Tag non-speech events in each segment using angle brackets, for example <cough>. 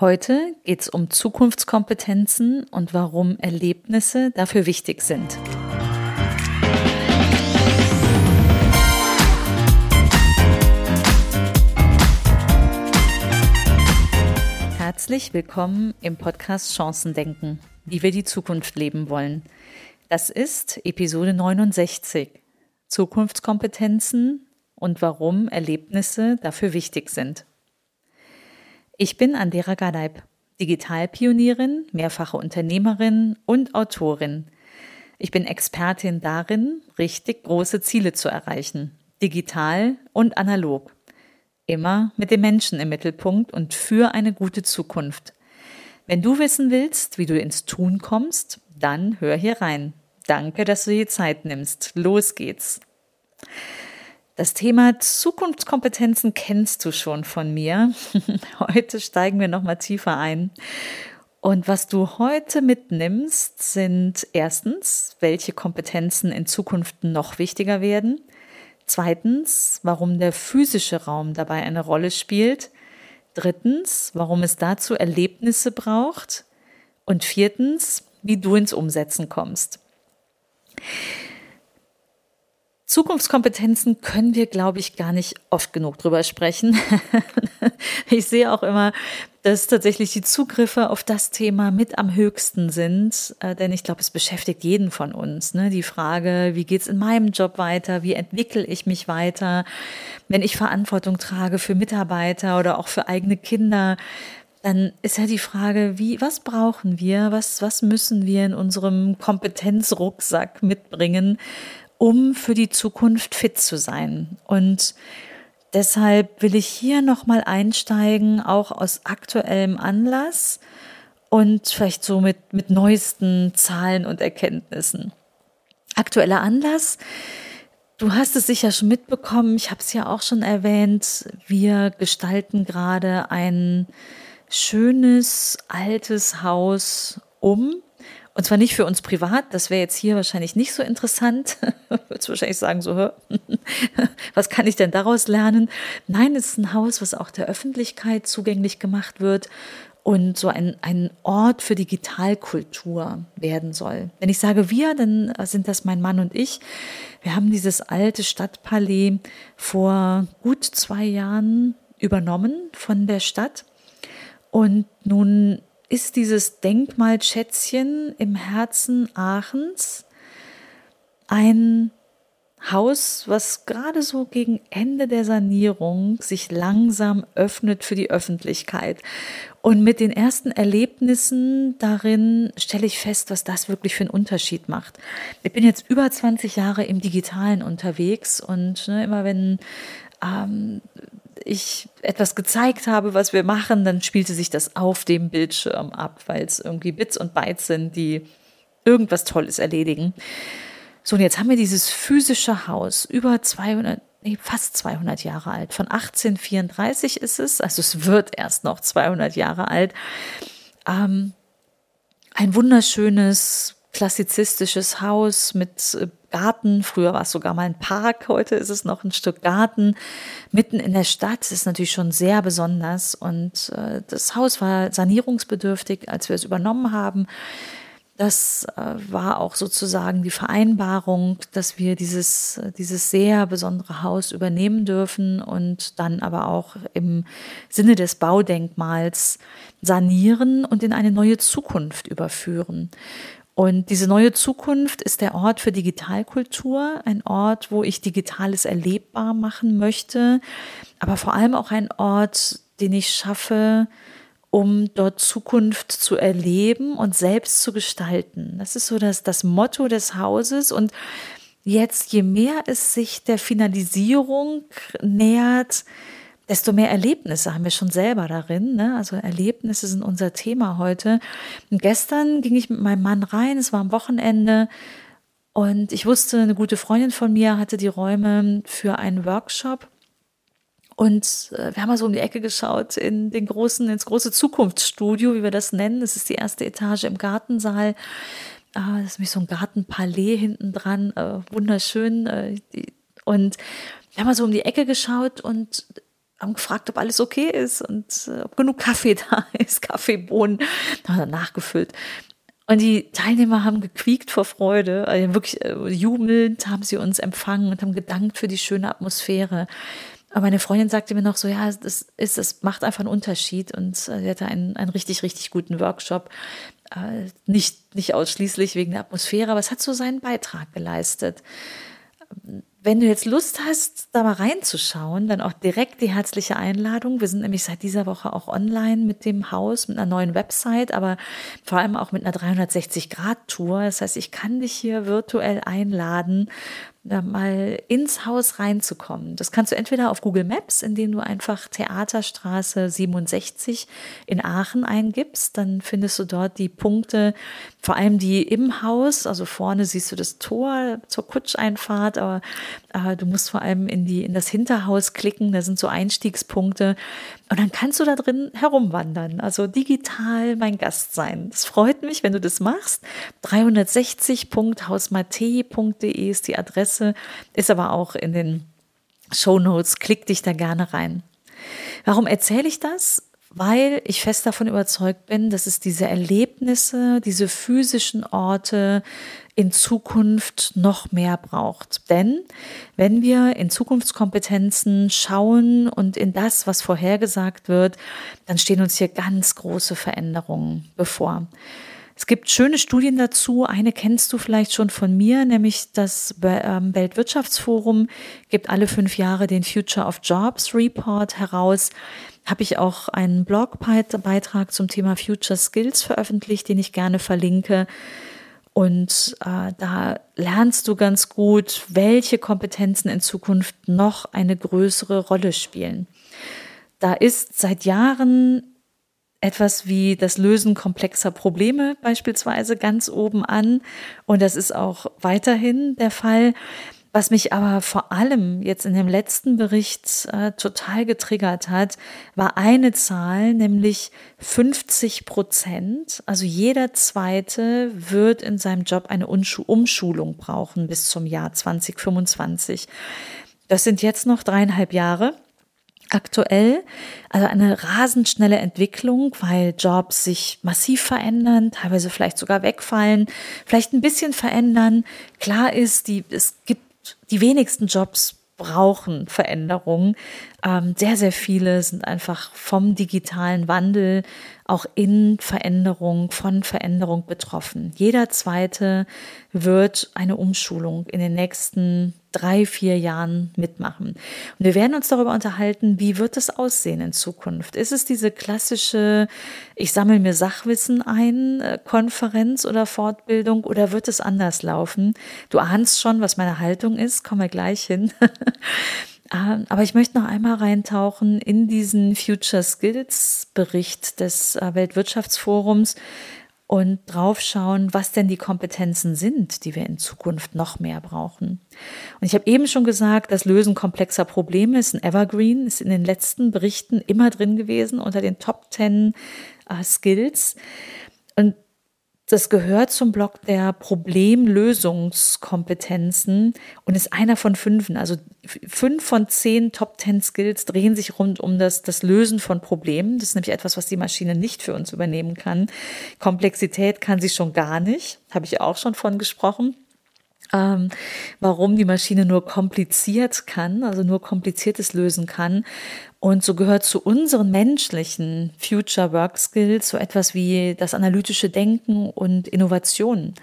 Heute geht es um Zukunftskompetenzen und warum Erlebnisse dafür wichtig sind. Herzlich willkommen im Podcast Chancendenken, wie wir die Zukunft leben wollen. Das ist Episode 69. Zukunftskompetenzen und warum Erlebnisse dafür wichtig sind. Ich bin Andera Gadeib, Digitalpionierin, mehrfache Unternehmerin und Autorin. Ich bin Expertin darin, richtig große Ziele zu erreichen, digital und analog. Immer mit dem Menschen im Mittelpunkt und für eine gute Zukunft. Wenn du wissen willst, wie du ins Tun kommst, dann hör hier rein. Danke, dass du dir Zeit nimmst. Los geht's. Das Thema Zukunftskompetenzen kennst du schon von mir. <laughs> Heute steigen wir noch mal tiefer ein. Und was du heute mitnimmst, sind erstens, welche Kompetenzen in Zukunft noch wichtiger werden. Zweitens, warum der physische Raum dabei eine Rolle spielt. Drittens, warum es dazu Erlebnisse braucht. Und viertens, wie du ins Umsetzen kommst. Zukunftskompetenzen können wir, glaube ich, gar nicht oft genug drüber sprechen. <laughs> ich sehe auch immer, dass tatsächlich die Zugriffe auf das Thema mit am höchsten sind, äh, denn ich glaube, es beschäftigt jeden von uns. Ne? Die Frage, wie geht's in meinem Job weiter? Wie entwickle ich mich weiter? Wenn ich Verantwortung trage für Mitarbeiter oder auch für eigene Kinder, dann ist ja die Frage, wie, was brauchen wir? Was, was müssen wir in unserem Kompetenzrucksack mitbringen, um für die Zukunft fit zu sein. Und deshalb will ich hier nochmal einsteigen, auch aus aktuellem Anlass und vielleicht so mit, mit neuesten Zahlen und Erkenntnissen. Aktueller Anlass. Du hast es sicher schon mitbekommen, ich habe es ja auch schon erwähnt, wir gestalten gerade ein schönes altes Haus um und zwar nicht für uns privat, das wäre jetzt hier wahrscheinlich nicht so interessant. <laughs> Würdest wahrscheinlich sagen, so, <laughs> was kann ich denn daraus lernen? Nein, es ist ein Haus, was auch der Öffentlichkeit zugänglich gemacht wird und so ein, ein Ort für Digitalkultur werden soll. Wenn ich sage wir, dann sind das mein Mann und ich. Wir haben dieses alte Stadtpalais vor gut zwei Jahren übernommen von der Stadt. Und nun ist dieses Denkmalschätzchen im Herzen Aachens ein Haus, was gerade so gegen Ende der Sanierung sich langsam öffnet für die Öffentlichkeit. Und mit den ersten Erlebnissen darin stelle ich fest, was das wirklich für einen Unterschied macht. Ich bin jetzt über 20 Jahre im Digitalen unterwegs und ne, immer wenn ähm, ich etwas gezeigt habe, was wir machen, dann spielte sich das auf dem Bildschirm ab, weil es irgendwie Bits und Bytes sind, die irgendwas Tolles erledigen. So, und jetzt haben wir dieses physische Haus, über 200, nee, fast 200 Jahre alt. Von 1834 ist es, also es wird erst noch 200 Jahre alt. Ähm, ein wunderschönes klassizistisches Haus mit äh, Garten. Früher war es sogar mal ein Park, heute ist es noch ein Stück Garten mitten in der Stadt. Das ist natürlich schon sehr besonders. Und äh, das Haus war sanierungsbedürftig, als wir es übernommen haben. Das äh, war auch sozusagen die Vereinbarung, dass wir dieses, dieses sehr besondere Haus übernehmen dürfen und dann aber auch im Sinne des Baudenkmals sanieren und in eine neue Zukunft überführen. Und diese neue Zukunft ist der Ort für Digitalkultur, ein Ort, wo ich Digitales erlebbar machen möchte, aber vor allem auch ein Ort, den ich schaffe, um dort Zukunft zu erleben und selbst zu gestalten. Das ist so das, das Motto des Hauses. Und jetzt, je mehr es sich der Finalisierung nähert, desto mehr Erlebnisse haben wir schon selber darin. Ne? Also Erlebnisse sind unser Thema heute. Und gestern ging ich mit meinem Mann rein, es war am Wochenende und ich wusste, eine gute Freundin von mir hatte die Räume für einen Workshop. Und äh, wir haben mal so um die Ecke geschaut in den großen, ins große Zukunftsstudio, wie wir das nennen. Das ist die erste Etage im Gartensaal. Ah, das ist nämlich so ein Gartenpalais hinten dran, äh, wunderschön. Äh, und wir haben mal so um die Ecke geschaut und haben gefragt, ob alles okay ist und äh, ob genug Kaffee <laughs> da ist, Kaffeebohnen, haben nachgefüllt. Und die Teilnehmer haben gequiekt vor Freude, also wirklich äh, jubelnd haben sie uns empfangen und haben gedankt für die schöne Atmosphäre. Aber meine Freundin sagte mir noch so, ja, das ist, das macht einfach einen Unterschied und äh, sie hatte einen, einen richtig, richtig guten Workshop. Nicht, nicht ausschließlich wegen der Atmosphäre, aber es hat so seinen Beitrag geleistet. Wenn du jetzt Lust hast, da mal reinzuschauen, dann auch direkt die herzliche Einladung. Wir sind nämlich seit dieser Woche auch online mit dem Haus, mit einer neuen Website, aber vor allem auch mit einer 360-Grad-Tour. Das heißt, ich kann dich hier virtuell einladen, mal ins Haus reinzukommen. Das kannst du entweder auf Google Maps, indem du einfach Theaterstraße 67 in Aachen eingibst, dann findest du dort die Punkte, vor allem die im Haus, also vorne siehst du das Tor zur Kutscheinfahrt, aber äh, du musst vor allem in die in das Hinterhaus klicken, da sind so Einstiegspunkte und dann kannst du da drin herumwandern, also digital mein Gast sein. Das freut mich, wenn du das machst. 360.hausmatei.de ist die Adresse, ist aber auch in den Show Notes. Klick dich da gerne rein. Warum erzähle ich das? Weil ich fest davon überzeugt bin, dass es diese Erlebnisse, diese physischen Orte in Zukunft noch mehr braucht. Denn wenn wir in Zukunftskompetenzen schauen und in das, was vorhergesagt wird, dann stehen uns hier ganz große Veränderungen bevor. Es gibt schöne Studien dazu. Eine kennst du vielleicht schon von mir, nämlich das ähm, Weltwirtschaftsforum gibt alle fünf Jahre den Future of Jobs Report heraus habe ich auch einen Blogbeitrag zum Thema Future Skills veröffentlicht, den ich gerne verlinke. Und äh, da lernst du ganz gut, welche Kompetenzen in Zukunft noch eine größere Rolle spielen. Da ist seit Jahren etwas wie das Lösen komplexer Probleme beispielsweise ganz oben an. Und das ist auch weiterhin der Fall. Was mich aber vor allem jetzt in dem letzten Bericht äh, total getriggert hat, war eine Zahl, nämlich 50 Prozent. Also jeder Zweite wird in seinem Job eine Umschulung brauchen bis zum Jahr 2025. Das sind jetzt noch dreieinhalb Jahre aktuell. Also eine rasend schnelle Entwicklung, weil Jobs sich massiv verändern, teilweise vielleicht sogar wegfallen, vielleicht ein bisschen verändern. Klar ist, die, es gibt die wenigsten Jobs brauchen Veränderungen. Ähm, sehr, sehr viele sind einfach vom digitalen Wandel auch in Veränderung, von Veränderung betroffen. Jeder zweite wird eine Umschulung in den nächsten drei, vier Jahren mitmachen. Und wir werden uns darüber unterhalten, wie wird es aussehen in Zukunft? Ist es diese klassische, ich sammle mir Sachwissen ein, äh, Konferenz oder Fortbildung oder wird es anders laufen? Du ahnst schon, was meine Haltung ist, kommen wir gleich hin. <laughs> Ähm, aber ich möchte noch einmal reintauchen in diesen Future Skills Bericht des äh, Weltwirtschaftsforums und draufschauen, was denn die Kompetenzen sind, die wir in Zukunft noch mehr brauchen. Und ich habe eben schon gesagt, das Lösen komplexer Probleme ist ein Evergreen, ist in den letzten Berichten immer drin gewesen unter den Top 10 äh, Skills. Und das gehört zum Block der Problemlösungskompetenzen und ist einer von fünf. Also fünf von zehn Top Ten Skills drehen sich rund um das, das Lösen von Problemen. Das ist nämlich etwas, was die Maschine nicht für uns übernehmen kann. Komplexität kann sie schon gar nicht. Habe ich auch schon von gesprochen ähm, warum die Maschine nur kompliziert kann, also nur kompliziertes lösen kann. Und so gehört zu unseren menschlichen Future Work Skills so etwas wie das analytische Denken und Innovation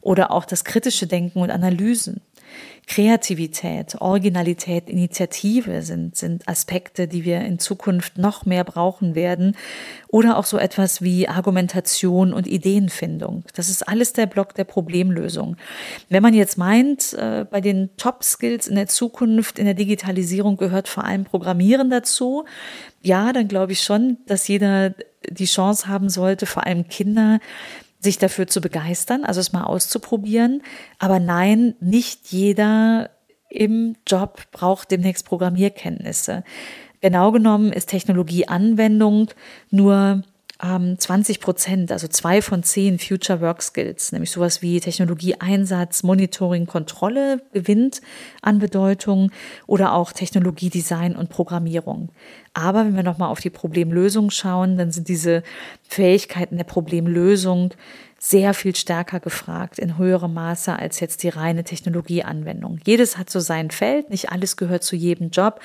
oder auch das kritische Denken und Analysen. Kreativität, Originalität, Initiative sind, sind Aspekte, die wir in Zukunft noch mehr brauchen werden. Oder auch so etwas wie Argumentation und Ideenfindung. Das ist alles der Block der Problemlösung. Wenn man jetzt meint, äh, bei den Top-Skills in der Zukunft, in der Digitalisierung gehört vor allem Programmieren dazu, ja, dann glaube ich schon, dass jeder die Chance haben sollte, vor allem Kinder, sich dafür zu begeistern, also es mal auszuprobieren. Aber nein, nicht jeder im Job braucht demnächst Programmierkenntnisse. Genau genommen ist Technologieanwendung nur 20 ähm, Prozent, also zwei von zehn Future Work Skills, nämlich sowas wie Technologieeinsatz, Monitoring, Kontrolle gewinnt an Bedeutung oder auch Technologiedesign und Programmierung. Aber wenn wir nochmal auf die Problemlösung schauen, dann sind diese Fähigkeiten der Problemlösung sehr viel stärker gefragt, in höherem Maße als jetzt die reine Technologieanwendung. Jedes hat so sein Feld, nicht alles gehört zu jedem Job,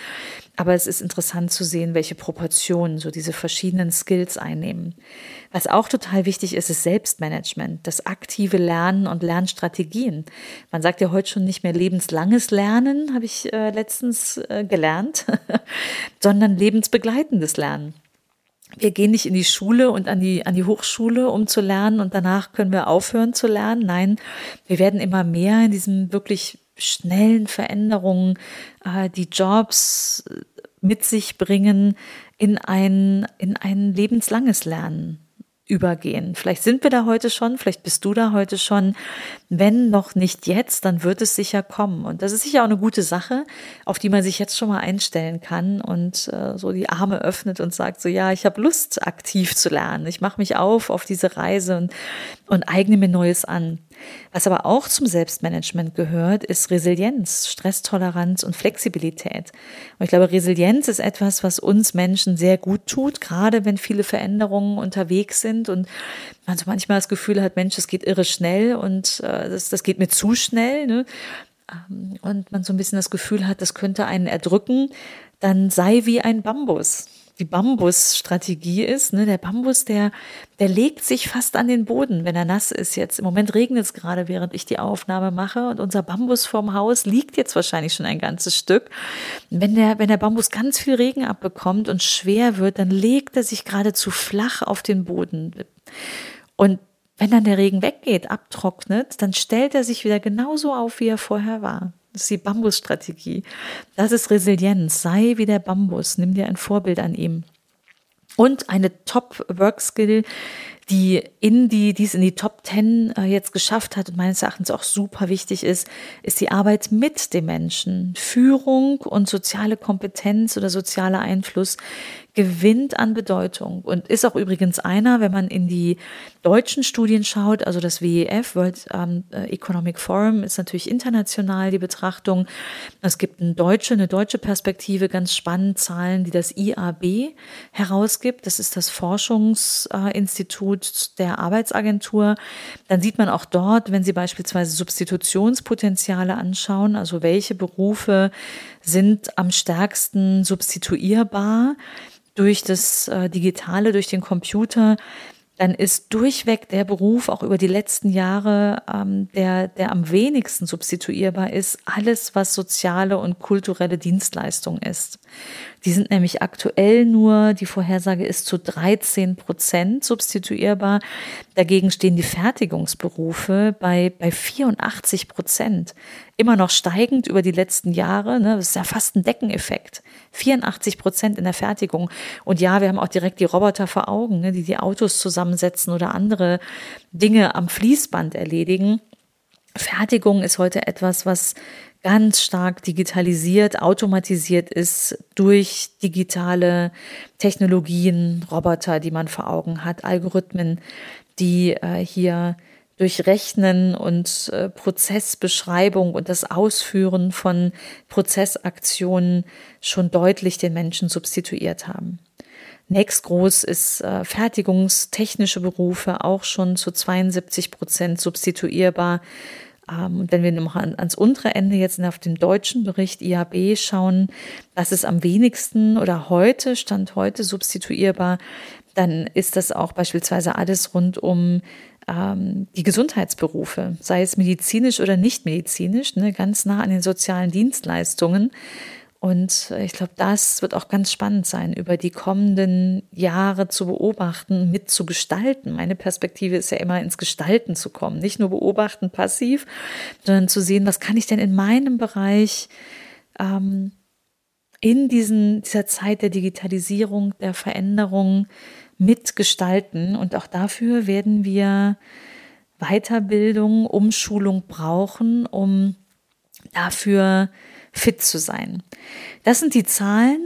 aber es ist interessant zu sehen, welche Proportionen so diese verschiedenen Skills einnehmen. Was auch total wichtig ist, ist Selbstmanagement, das aktive Lernen und Lernstrategien. Man sagt ja heute schon nicht mehr lebenslanges Lernen, habe ich äh, letztens äh, gelernt, <laughs> sondern lebensbegleitendes Lernen wir gehen nicht in die Schule und an die, an die Hochschule, um zu lernen und danach können wir aufhören zu lernen. Nein, wir werden immer mehr in diesen wirklich schnellen Veränderungen, äh, die Jobs mit sich bringen, in ein, in ein lebenslanges Lernen übergehen. Vielleicht sind wir da heute schon, vielleicht bist du da heute schon. Wenn noch nicht jetzt, dann wird es sicher kommen. Und das ist sicher auch eine gute Sache, auf die man sich jetzt schon mal einstellen kann und äh, so die Arme öffnet und sagt so, ja, ich habe Lust, aktiv zu lernen. Ich mache mich auf auf diese Reise und, und eigne mir Neues an. Was aber auch zum Selbstmanagement gehört, ist Resilienz, Stresstoleranz und Flexibilität. Und ich glaube, Resilienz ist etwas, was uns Menschen sehr gut tut, gerade wenn viele Veränderungen unterwegs sind und man so manchmal das Gefühl hat, Mensch, es geht irre schnell und äh, das, das geht mir zu schnell. Ne? Ähm, und man so ein bisschen das Gefühl hat, das könnte einen erdrücken, dann sei wie ein Bambus die Bambusstrategie ist. Ne? Der Bambus, der, der legt sich fast an den Boden, wenn er nass ist jetzt. Im Moment regnet es gerade, während ich die Aufnahme mache und unser Bambus vorm Haus liegt jetzt wahrscheinlich schon ein ganzes Stück. Wenn der, wenn der Bambus ganz viel Regen abbekommt und schwer wird, dann legt er sich geradezu flach auf den Boden. Und wenn dann der Regen weggeht, abtrocknet, dann stellt er sich wieder genauso auf, wie er vorher war. Das ist die Bambusstrategie. Das ist Resilienz. Sei wie der Bambus. Nimm dir ein Vorbild an ihm. Und eine Top-Work-Skill, die in die, es in die Top Ten äh, jetzt geschafft hat und meines Erachtens auch super wichtig ist, ist die Arbeit mit dem Menschen. Führung und soziale Kompetenz oder sozialer Einfluss gewinnt an Bedeutung und ist auch übrigens einer, wenn man in die deutschen Studien schaut, also das WEF, World ähm, Economic Forum, ist natürlich international die Betrachtung. Es gibt eine deutsche, eine deutsche Perspektive, ganz spannend Zahlen, die das IAB herausgibt. Das ist das Forschungsinstitut äh, der Arbeitsagentur. Dann sieht man auch dort, wenn Sie beispielsweise Substitutionspotenziale anschauen, also welche Berufe sind am stärksten substituierbar, durch das äh, Digitale, durch den Computer, dann ist durchweg der Beruf auch über die letzten Jahre, ähm, der, der am wenigsten substituierbar ist, alles, was soziale und kulturelle Dienstleistung ist. Die sind nämlich aktuell nur, die Vorhersage ist zu 13 Prozent substituierbar. Dagegen stehen die Fertigungsberufe bei, bei 84 Prozent. Immer noch steigend über die letzten Jahre. Ne? Das ist ja fast ein Deckeneffekt. 84 Prozent in der Fertigung. Und ja, wir haben auch direkt die Roboter vor Augen, ne? die die Autos zusammensetzen oder andere Dinge am Fließband erledigen. Fertigung ist heute etwas, was ganz stark digitalisiert, automatisiert ist durch digitale Technologien, Roboter, die man vor Augen hat, Algorithmen, die äh, hier durch Rechnen und äh, Prozessbeschreibung und das Ausführen von Prozessaktionen schon deutlich den Menschen substituiert haben. Nächst groß ist äh, fertigungstechnische Berufe auch schon zu 72 Prozent substituierbar und wenn wir noch ans untere Ende jetzt auf den deutschen Bericht IAB schauen, was ist am wenigsten oder heute, Stand heute substituierbar, dann ist das auch beispielsweise alles rund um ähm, die Gesundheitsberufe, sei es medizinisch oder nicht medizinisch, ne, ganz nah an den sozialen Dienstleistungen. Und äh, ich glaube, das wird auch ganz spannend sein, über die kommenden Jahre zu beobachten, mitzugestalten. Meine Perspektive ist ja immer ins Gestalten zu kommen, nicht nur beobachten passiv, sondern zu sehen, was kann ich denn in meinem Bereich ähm, in diesen, dieser Zeit der Digitalisierung, der Veränderung mitgestalten. Und auch dafür werden wir Weiterbildung, Umschulung brauchen, um dafür fit zu sein. Das sind die Zahlen,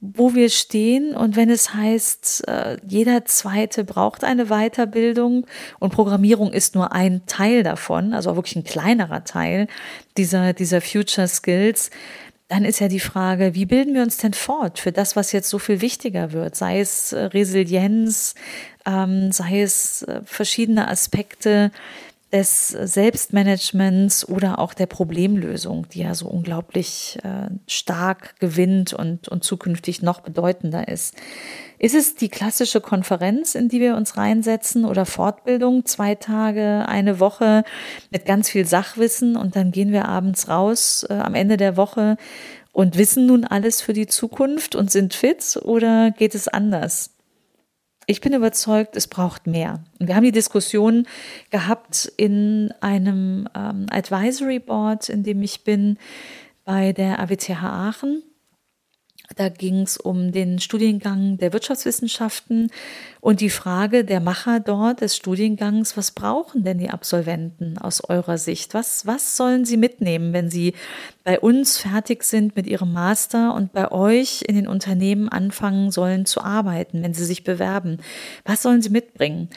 wo wir stehen und wenn es heißt, äh, jeder zweite braucht eine Weiterbildung und Programmierung ist nur ein Teil davon, also wirklich ein kleinerer Teil dieser, dieser Future Skills, dann ist ja die Frage, wie bilden wir uns denn fort für das, was jetzt so viel wichtiger wird? Sei es äh, Resilienz, ähm, sei es äh, verschiedene Aspekte des Selbstmanagements oder auch der Problemlösung, die ja so unglaublich äh, stark gewinnt und, und zukünftig noch bedeutender ist. Ist es die klassische Konferenz, in die wir uns reinsetzen oder Fortbildung, zwei Tage, eine Woche mit ganz viel Sachwissen und dann gehen wir abends raus äh, am Ende der Woche und wissen nun alles für die Zukunft und sind fit oder geht es anders? Ich bin überzeugt, es braucht mehr. Und wir haben die Diskussion gehabt in einem ähm, Advisory Board, in dem ich bin bei der AWTH Aachen. Da ging es um den Studiengang der Wirtschaftswissenschaften und die Frage der Macher dort des Studiengangs, was brauchen denn die Absolventen aus eurer Sicht? Was, was sollen sie mitnehmen, wenn sie bei uns fertig sind mit ihrem Master und bei euch in den Unternehmen anfangen sollen zu arbeiten, wenn sie sich bewerben? Was sollen sie mitbringen?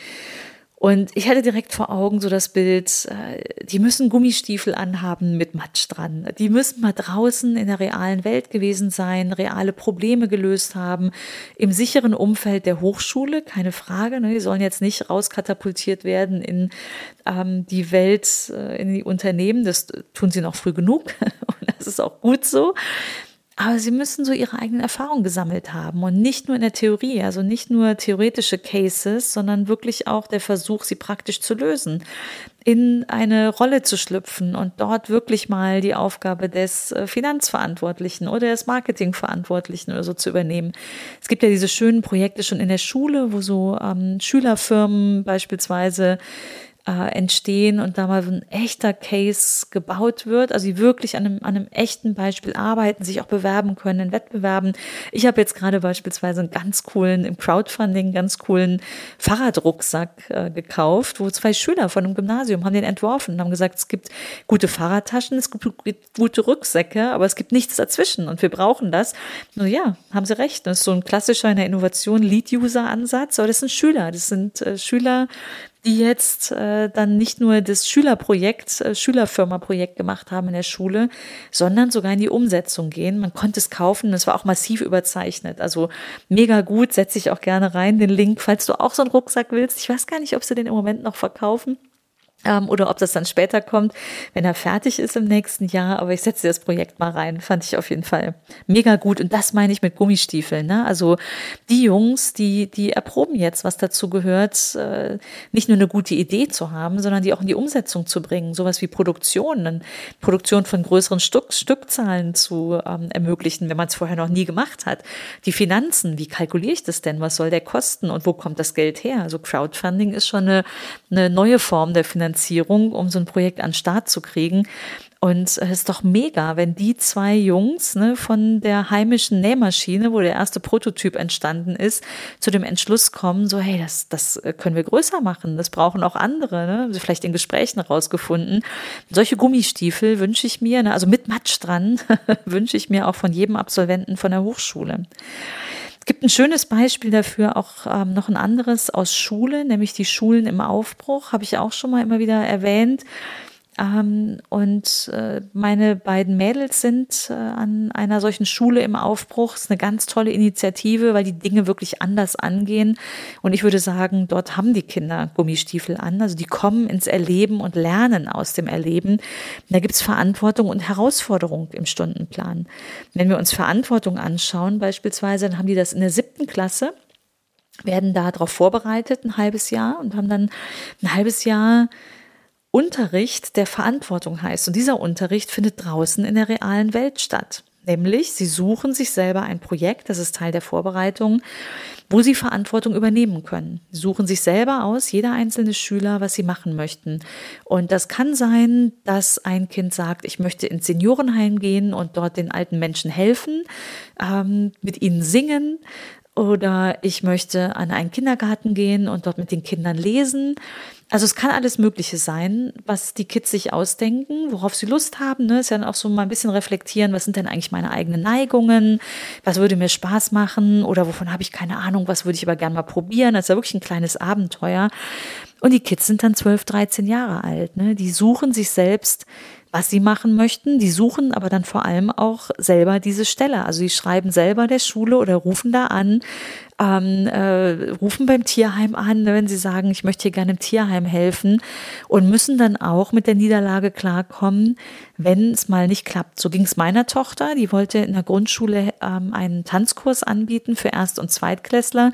Und ich hatte direkt vor Augen so das Bild, äh, die müssen Gummistiefel anhaben mit Matsch dran. Die müssen mal draußen in der realen Welt gewesen sein, reale Probleme gelöst haben, im sicheren Umfeld der Hochschule, keine Frage. Ne? Die sollen jetzt nicht rauskatapultiert werden in ähm, die Welt, äh, in die Unternehmen. Das tun sie noch früh genug. <laughs> Und das ist auch gut so. Aber sie müssen so ihre eigenen Erfahrungen gesammelt haben und nicht nur in der Theorie, also nicht nur theoretische Cases, sondern wirklich auch der Versuch, sie praktisch zu lösen, in eine Rolle zu schlüpfen und dort wirklich mal die Aufgabe des äh, Finanzverantwortlichen oder des Marketingverantwortlichen oder so zu übernehmen. Es gibt ja diese schönen Projekte schon in der Schule, wo so ähm, Schülerfirmen beispielsweise äh, entstehen und da mal ein echter Case gebaut wird, also die wirklich an einem, an einem echten Beispiel arbeiten, sich auch bewerben können in Wettbewerben. Ich habe jetzt gerade beispielsweise einen ganz coolen, im Crowdfunding, ganz coolen Fahrradrucksack äh, gekauft, wo zwei Schüler von einem Gymnasium haben den entworfen und haben gesagt, es gibt gute Fahrradtaschen, es gibt gute Rücksäcke, aber es gibt nichts dazwischen und wir brauchen das. Nur ja, haben sie recht. Das ist so ein klassischer in der Innovation Lead-User-Ansatz, aber das sind Schüler, das sind äh, Schüler die jetzt äh, dann nicht nur das Schülerprojekt, äh, Schülerfirma-Projekt gemacht haben in der Schule, sondern sogar in die Umsetzung gehen. Man konnte es kaufen, es war auch massiv überzeichnet. Also mega gut, setze ich auch gerne rein, den Link, falls du auch so einen Rucksack willst. Ich weiß gar nicht, ob sie den im Moment noch verkaufen ähm, oder ob das dann später kommt, wenn er fertig ist im nächsten Jahr. Aber ich setze das Projekt mal rein. Fand ich auf jeden Fall mega gut. Und das meine ich mit Gummistiefeln. Ne? Also die Jungs, die, die erproben jetzt, was dazu gehört, äh, nicht nur eine gute Idee zu haben, sondern die auch in die Umsetzung zu bringen. Sowas wie Produktion, Produktion von größeren Stück, Stückzahlen zu ähm, ermöglichen, wenn man es vorher noch nie gemacht hat. Die Finanzen, wie kalkuliere ich das denn? Was soll der kosten und wo kommt das Geld her? Also Crowdfunding ist schon eine, eine neue Form der Finanzierung Finanzierung, um so ein Projekt an den Start zu kriegen. Und es ist doch mega, wenn die zwei Jungs ne, von der heimischen Nähmaschine, wo der erste Prototyp entstanden ist, zu dem Entschluss kommen, so hey, das, das können wir größer machen, das brauchen auch andere, ne? Also vielleicht in Gesprächen rausgefunden. Solche Gummistiefel wünsche ich mir, ne, also mit Matsch dran, <laughs> wünsche ich mir auch von jedem Absolventen von der Hochschule. Es gibt ein schönes Beispiel dafür, auch ähm, noch ein anderes aus Schule, nämlich die Schulen im Aufbruch, habe ich auch schon mal immer wieder erwähnt. Ähm, und äh, meine beiden Mädels sind äh, an einer solchen Schule im Aufbruch. Das ist eine ganz tolle Initiative, weil die Dinge wirklich anders angehen. Und ich würde sagen, dort haben die Kinder Gummistiefel an. Also die kommen ins Erleben und lernen aus dem Erleben. Da gibt es Verantwortung und Herausforderung im Stundenplan. Wenn wir uns Verantwortung anschauen, beispielsweise, dann haben die das in der siebten Klasse werden da darauf vorbereitet, ein halbes Jahr und haben dann ein halbes Jahr Unterricht, der Verantwortung heißt. Und dieser Unterricht findet draußen in der realen Welt statt. Nämlich, sie suchen sich selber ein Projekt, das ist Teil der Vorbereitung, wo sie Verantwortung übernehmen können. Sie suchen sich selber aus, jeder einzelne Schüler, was sie machen möchten. Und das kann sein, dass ein Kind sagt, ich möchte ins Seniorenheim gehen und dort den alten Menschen helfen, ähm, mit ihnen singen oder ich möchte an einen Kindergarten gehen und dort mit den Kindern lesen. Also es kann alles Mögliche sein, was die Kids sich ausdenken, worauf sie Lust haben. Ne? Ist ja dann auch so mal ein bisschen reflektieren, was sind denn eigentlich meine eigenen Neigungen, was würde mir Spaß machen oder wovon habe ich keine Ahnung, was würde ich aber gerne mal probieren. Das ist ja wirklich ein kleines Abenteuer. Und die Kids sind dann 12, 13 Jahre alt. Ne? Die suchen sich selbst was sie machen möchten. Die suchen aber dann vor allem auch selber diese Stelle. Also sie schreiben selber der Schule oder rufen da an, ähm, äh, rufen beim Tierheim an, wenn sie sagen, ich möchte hier gerne im Tierheim helfen und müssen dann auch mit der Niederlage klarkommen, wenn es mal nicht klappt. So ging es meiner Tochter, die wollte in der Grundschule ähm, einen Tanzkurs anbieten für Erst- und Zweitklässler.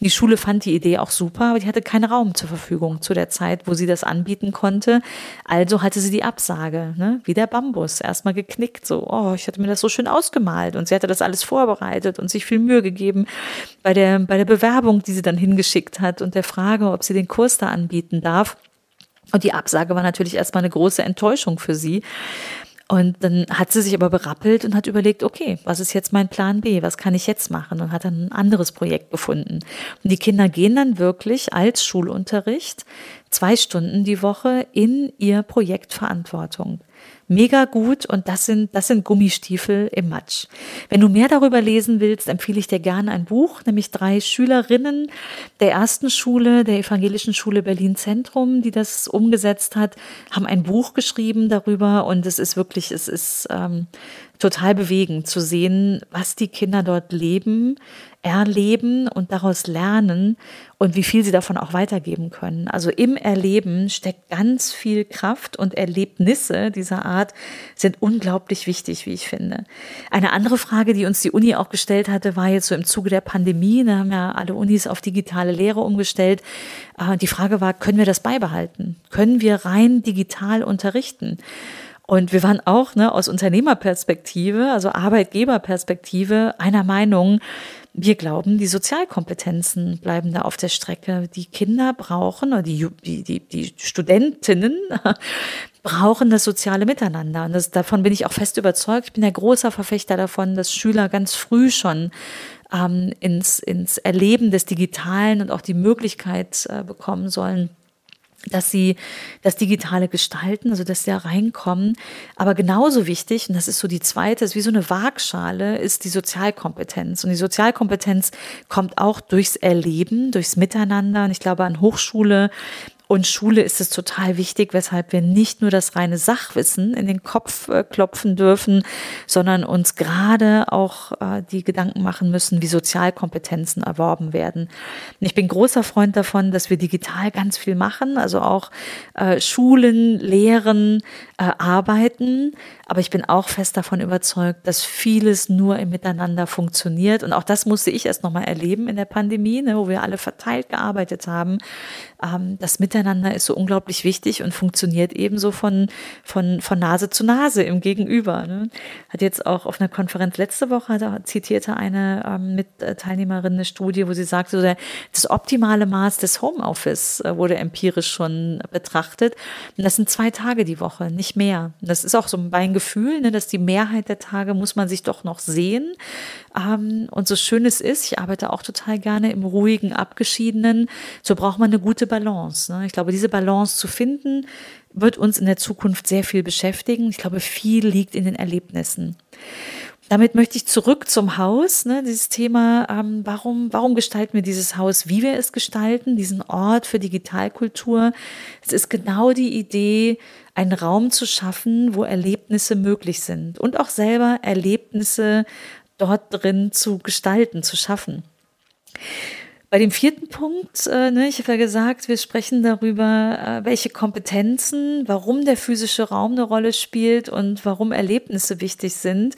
Die Schule fand die Idee auch super, aber die hatte keinen Raum zur Verfügung zu der Zeit, wo sie das anbieten konnte. Also hatte sie die Absage, ne? wie der Bambus, erstmal geknickt, so, oh, ich hatte mir das so schön ausgemalt und sie hatte das alles vorbereitet und sich viel Mühe gegeben bei der der, bei der Bewerbung, die sie dann hingeschickt hat und der Frage, ob sie den Kurs da anbieten darf. Und die Absage war natürlich erstmal eine große Enttäuschung für sie. Und dann hat sie sich aber berappelt und hat überlegt, okay, was ist jetzt mein Plan B? Was kann ich jetzt machen? Und hat dann ein anderes Projekt gefunden. Und die Kinder gehen dann wirklich als Schulunterricht zwei Stunden die Woche in ihr Projekt Verantwortung mega gut und das sind, das sind Gummistiefel im Matsch. Wenn du mehr darüber lesen willst, empfehle ich dir gerne ein Buch, nämlich drei Schülerinnen der ersten Schule, der Evangelischen Schule Berlin Zentrum, die das umgesetzt hat, haben ein Buch geschrieben darüber und es ist wirklich, es ist ähm, total bewegend zu sehen, was die Kinder dort leben, erleben und daraus lernen und wie viel sie davon auch weitergeben können. Also im Erleben steckt ganz viel Kraft und Erlebnisse dieser Art sind unglaublich wichtig, wie ich finde. Eine andere Frage, die uns die Uni auch gestellt hatte, war jetzt so im Zuge der Pandemie, da haben ja alle Unis auf digitale Lehre umgestellt. Äh, die Frage war, können wir das beibehalten? Können wir rein digital unterrichten? Und wir waren auch ne, aus Unternehmerperspektive, also Arbeitgeberperspektive, einer Meinung, wir glauben, die Sozialkompetenzen bleiben da auf der Strecke. Die Kinder brauchen, oder die, die, die Studentinnen <laughs> brauchen das soziale Miteinander. Und das, davon bin ich auch fest überzeugt. Ich bin ein großer Verfechter davon, dass Schüler ganz früh schon ähm, ins, ins Erleben des Digitalen und auch die Möglichkeit äh, bekommen sollen, dass sie das Digitale gestalten, also dass sie da reinkommen. Aber genauso wichtig, und das ist so die zweite, ist wie so eine Waagschale, ist die Sozialkompetenz. Und die Sozialkompetenz kommt auch durchs Erleben, durchs Miteinander. Und ich glaube, an Hochschule und Schule ist es total wichtig, weshalb wir nicht nur das reine Sachwissen in den Kopf äh, klopfen dürfen, sondern uns gerade auch äh, die Gedanken machen müssen, wie Sozialkompetenzen erworben werden. Ich bin großer Freund davon, dass wir digital ganz viel machen, also auch äh, Schulen, Lehren, äh, arbeiten. Aber ich bin auch fest davon überzeugt, dass vieles nur im Miteinander funktioniert. Und auch das musste ich erst nochmal erleben in der Pandemie, ne, wo wir alle verteilt gearbeitet haben. Ähm, das Miteinander ist so unglaublich wichtig und funktioniert ebenso von, von, von Nase zu Nase im Gegenüber. Ne? Hat jetzt auch auf einer Konferenz letzte Woche, da zitierte eine ähm, Mitteilnehmerin eine Studie, wo sie sagte, so der, das optimale Maß des Homeoffice äh, wurde empirisch schon betrachtet. Und das sind zwei Tage die Woche, nicht mehr. Das ist auch so mein Gefühl, ne, dass die Mehrheit der Tage muss man sich doch noch sehen. Ähm, und so schön es ist, ich arbeite auch total gerne im ruhigen, abgeschiedenen, so braucht man eine gute Balance. Ne? Ich glaube, diese Balance zu finden, wird uns in der Zukunft sehr viel beschäftigen. Ich glaube, viel liegt in den Erlebnissen. Damit möchte ich zurück zum Haus, ne, dieses Thema, ähm, warum, warum gestalten wir dieses Haus, wie wir es gestalten, diesen Ort für Digitalkultur. Es ist genau die Idee, einen Raum zu schaffen, wo Erlebnisse möglich sind und auch selber Erlebnisse dort drin zu gestalten, zu schaffen. Bei dem vierten Punkt, äh, ne, ich habe ja gesagt, wir sprechen darüber, äh, welche Kompetenzen, warum der physische Raum eine Rolle spielt und warum Erlebnisse wichtig sind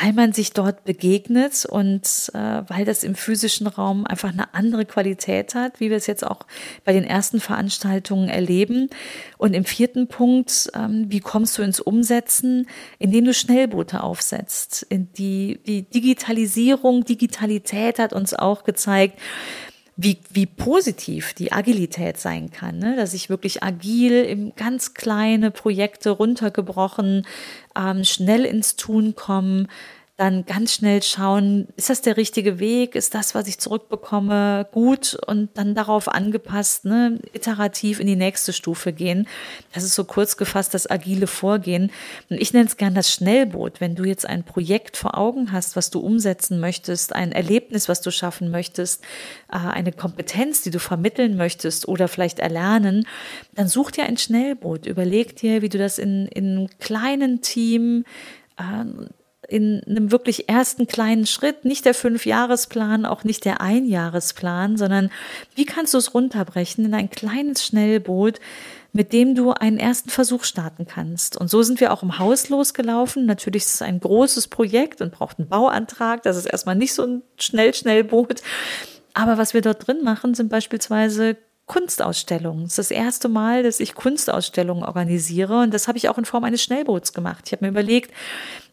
weil man sich dort begegnet und äh, weil das im physischen Raum einfach eine andere Qualität hat, wie wir es jetzt auch bei den ersten Veranstaltungen erleben. Und im vierten Punkt, ähm, wie kommst du ins Umsetzen, indem du Schnellboote aufsetzt. In die, die Digitalisierung, Digitalität hat uns auch gezeigt, wie, wie positiv die Agilität sein kann, ne? dass ich wirklich agil in ganz kleine Projekte runtergebrochen, ähm, schnell ins Tun kommen, dann ganz schnell schauen, ist das der richtige Weg? Ist das, was ich zurückbekomme, gut? Und dann darauf angepasst, ne, iterativ in die nächste Stufe gehen. Das ist so kurz gefasst das agile Vorgehen. Und ich nenne es gern das Schnellboot. Wenn du jetzt ein Projekt vor Augen hast, was du umsetzen möchtest, ein Erlebnis, was du schaffen möchtest, äh, eine Kompetenz, die du vermitteln möchtest oder vielleicht erlernen, dann such dir ein Schnellboot. Überleg dir, wie du das in, in einem kleinen Team äh, in einem wirklich ersten kleinen Schritt, nicht der Fünfjahresplan, auch nicht der Einjahresplan, sondern wie kannst du es runterbrechen in ein kleines Schnellboot, mit dem du einen ersten Versuch starten kannst. Und so sind wir auch im Haus losgelaufen. Natürlich ist es ein großes Projekt und braucht einen Bauantrag. Das ist erstmal nicht so ein Schnell-Schnellboot. Aber was wir dort drin machen, sind beispielsweise Kunstausstellungen. Es ist das erste Mal, dass ich Kunstausstellungen organisiere und das habe ich auch in Form eines Schnellboots gemacht. Ich habe mir überlegt,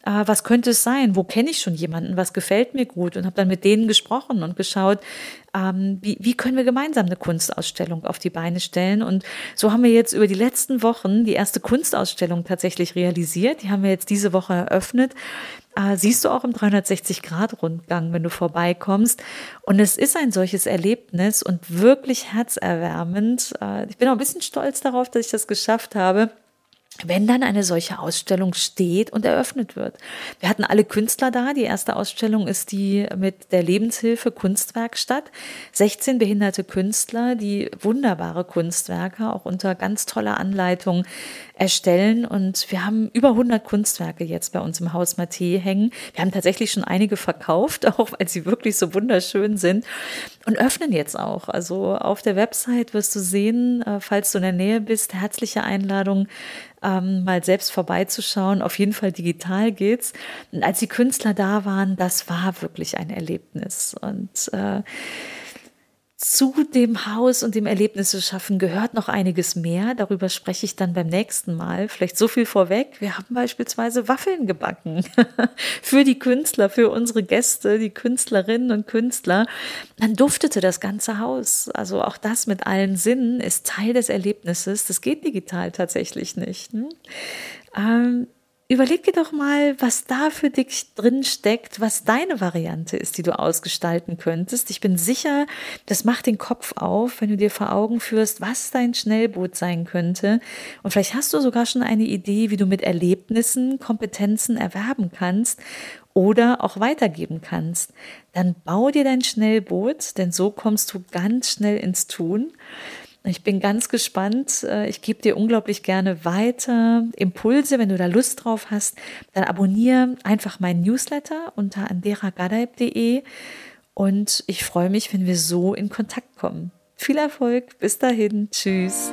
äh, was könnte es sein? Wo kenne ich schon jemanden? Was gefällt mir gut? Und habe dann mit denen gesprochen und geschaut, ähm, wie, wie können wir gemeinsam eine Kunstausstellung auf die Beine stellen? Und so haben wir jetzt über die letzten Wochen die erste Kunstausstellung tatsächlich realisiert. Die haben wir jetzt diese Woche eröffnet äh, siehst du auch im 360-Grad-Rundgang, wenn du vorbeikommst. Und es ist ein solches Erlebnis und wirklich herzerwärmend. Äh, ich bin auch ein bisschen stolz darauf, dass ich das geschafft habe wenn dann eine solche Ausstellung steht und eröffnet wird. Wir hatten alle Künstler da. Die erste Ausstellung ist die mit der Lebenshilfe Kunstwerkstatt. 16 behinderte Künstler, die wunderbare Kunstwerke auch unter ganz toller Anleitung erstellen. Und wir haben über 100 Kunstwerke jetzt bei uns im Haus Mathé hängen. Wir haben tatsächlich schon einige verkauft, <laughs> auch weil sie wirklich so wunderschön sind und öffnen jetzt auch. Also auf der Website wirst du sehen, äh, falls du in der Nähe bist, herzliche Einladung ähm, mal selbst vorbeizuschauen. Auf jeden Fall digital geht's. Und als die Künstler da waren, das war wirklich ein Erlebnis. Und äh, zu dem Haus und dem Erlebnis zu schaffen gehört noch einiges mehr. Darüber spreche ich dann beim nächsten Mal. Vielleicht so viel vorweg. Wir haben beispielsweise Waffeln gebacken <laughs> für die Künstler, für unsere Gäste, die Künstlerinnen und Künstler. Dann duftete das ganze Haus. Also auch das mit allen Sinnen ist Teil des Erlebnisses. Das geht digital tatsächlich nicht. Ne? Ähm, Überleg dir doch mal, was da für dich drin steckt, was deine Variante ist, die du ausgestalten könntest. Ich bin sicher, das macht den Kopf auf, wenn du dir vor Augen führst, was dein Schnellboot sein könnte. Und vielleicht hast du sogar schon eine Idee, wie du mit Erlebnissen Kompetenzen erwerben kannst oder auch weitergeben kannst. Dann bau dir dein Schnellboot, denn so kommst du ganz schnell ins Tun. Ich bin ganz gespannt. Äh, ich gebe dir unglaublich gerne weiter Impulse. Wenn du da Lust drauf hast, dann abonniere einfach meinen Newsletter unter anderagadaib.de und ich freue mich, wenn wir so in Kontakt kommen. Viel Erfolg. Bis dahin. Tschüss.